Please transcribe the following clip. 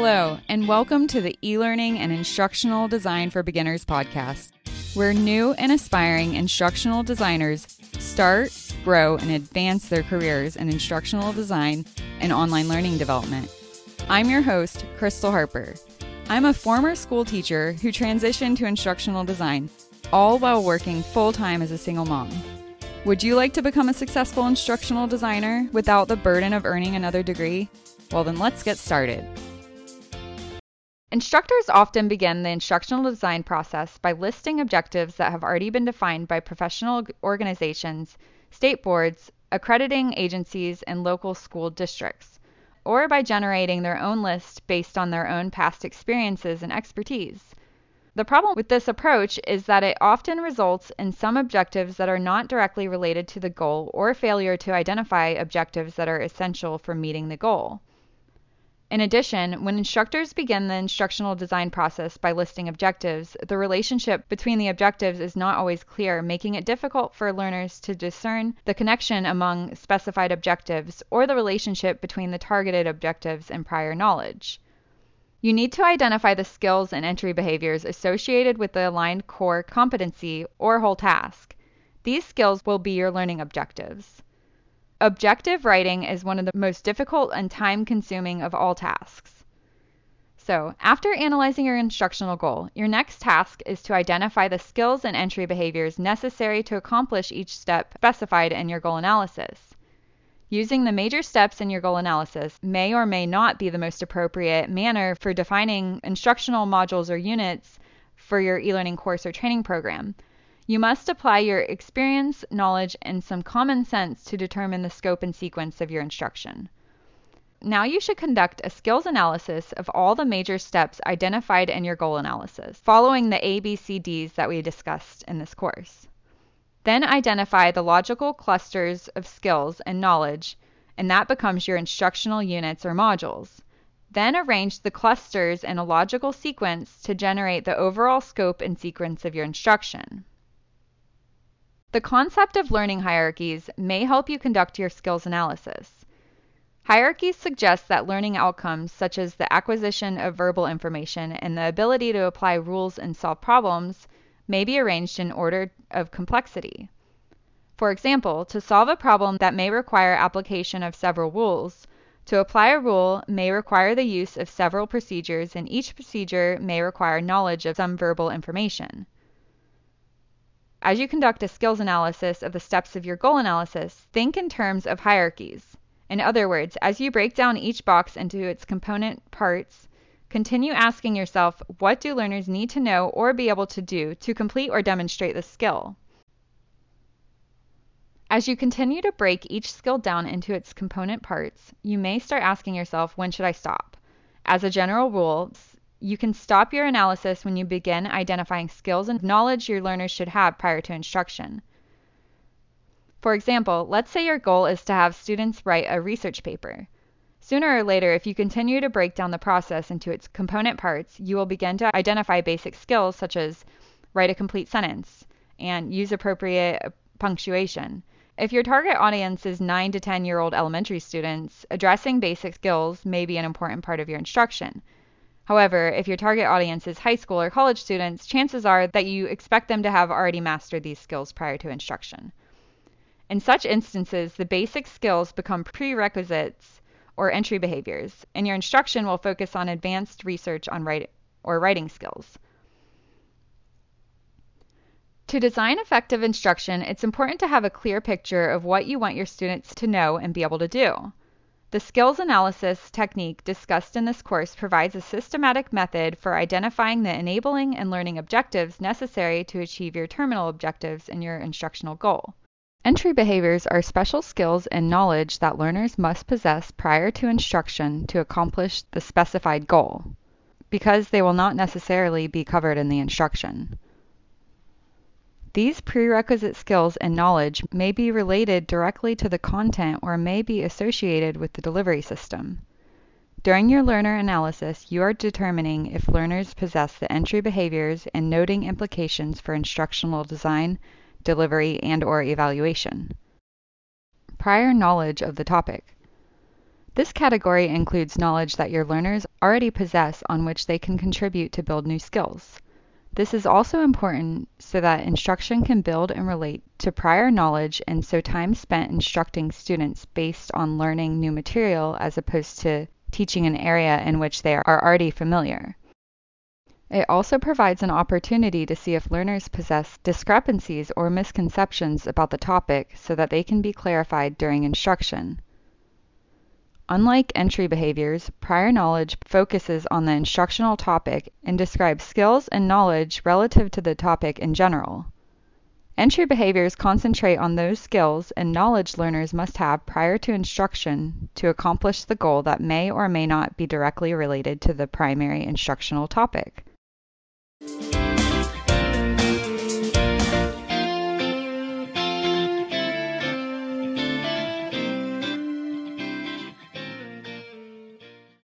Hello, and welcome to the e learning and instructional design for beginners podcast, where new and aspiring instructional designers start, grow, and advance their careers in instructional design and online learning development. I'm your host, Crystal Harper. I'm a former school teacher who transitioned to instructional design, all while working full time as a single mom. Would you like to become a successful instructional designer without the burden of earning another degree? Well, then let's get started. Instructors often begin the instructional design process by listing objectives that have already been defined by professional organizations, state boards, accrediting agencies, and local school districts, or by generating their own list based on their own past experiences and expertise. The problem with this approach is that it often results in some objectives that are not directly related to the goal or failure to identify objectives that are essential for meeting the goal. In addition, when instructors begin the instructional design process by listing objectives, the relationship between the objectives is not always clear, making it difficult for learners to discern the connection among specified objectives or the relationship between the targeted objectives and prior knowledge. You need to identify the skills and entry behaviors associated with the aligned core competency or whole task. These skills will be your learning objectives. Objective writing is one of the most difficult and time consuming of all tasks. So, after analyzing your instructional goal, your next task is to identify the skills and entry behaviors necessary to accomplish each step specified in your goal analysis. Using the major steps in your goal analysis may or may not be the most appropriate manner for defining instructional modules or units for your e learning course or training program. You must apply your experience, knowledge, and some common sense to determine the scope and sequence of your instruction. Now you should conduct a skills analysis of all the major steps identified in your goal analysis, following the ABCDs that we discussed in this course. Then identify the logical clusters of skills and knowledge, and that becomes your instructional units or modules. Then arrange the clusters in a logical sequence to generate the overall scope and sequence of your instruction. The concept of learning hierarchies may help you conduct your skills analysis. Hierarchies suggest that learning outcomes, such as the acquisition of verbal information and the ability to apply rules and solve problems, may be arranged in order of complexity. For example, to solve a problem that may require application of several rules, to apply a rule may require the use of several procedures, and each procedure may require knowledge of some verbal information. As you conduct a skills analysis of the steps of your goal analysis, think in terms of hierarchies. In other words, as you break down each box into its component parts, continue asking yourself what do learners need to know or be able to do to complete or demonstrate the skill? As you continue to break each skill down into its component parts, you may start asking yourself, when should I stop? As a general rule, you can stop your analysis when you begin identifying skills and knowledge your learners should have prior to instruction. For example, let's say your goal is to have students write a research paper. Sooner or later, if you continue to break down the process into its component parts, you will begin to identify basic skills such as write a complete sentence and use appropriate punctuation. If your target audience is 9 to 10 year old elementary students, addressing basic skills may be an important part of your instruction. However, if your target audience is high school or college students, chances are that you expect them to have already mastered these skills prior to instruction. In such instances, the basic skills become prerequisites or entry behaviors, and your instruction will focus on advanced research on writing or writing skills. To design effective instruction, it's important to have a clear picture of what you want your students to know and be able to do. The skills analysis technique discussed in this course provides a systematic method for identifying the enabling and learning objectives necessary to achieve your terminal objectives and your instructional goal. Entry behaviors are special skills and knowledge that learners must possess prior to instruction to accomplish the specified goal, because they will not necessarily be covered in the instruction. These prerequisite skills and knowledge may be related directly to the content or may be associated with the delivery system. During your learner analysis, you are determining if learners possess the entry behaviors and noting implications for instructional design, delivery, and or evaluation. Prior knowledge of the topic. This category includes knowledge that your learners already possess on which they can contribute to build new skills. This is also important so that instruction can build and relate to prior knowledge and so time spent instructing students based on learning new material as opposed to teaching an area in which they are already familiar. It also provides an opportunity to see if learners possess discrepancies or misconceptions about the topic so that they can be clarified during instruction. Unlike entry behaviors, prior knowledge focuses on the instructional topic and describes skills and knowledge relative to the topic in general. Entry behaviors concentrate on those skills and knowledge learners must have prior to instruction to accomplish the goal that may or may not be directly related to the primary instructional topic.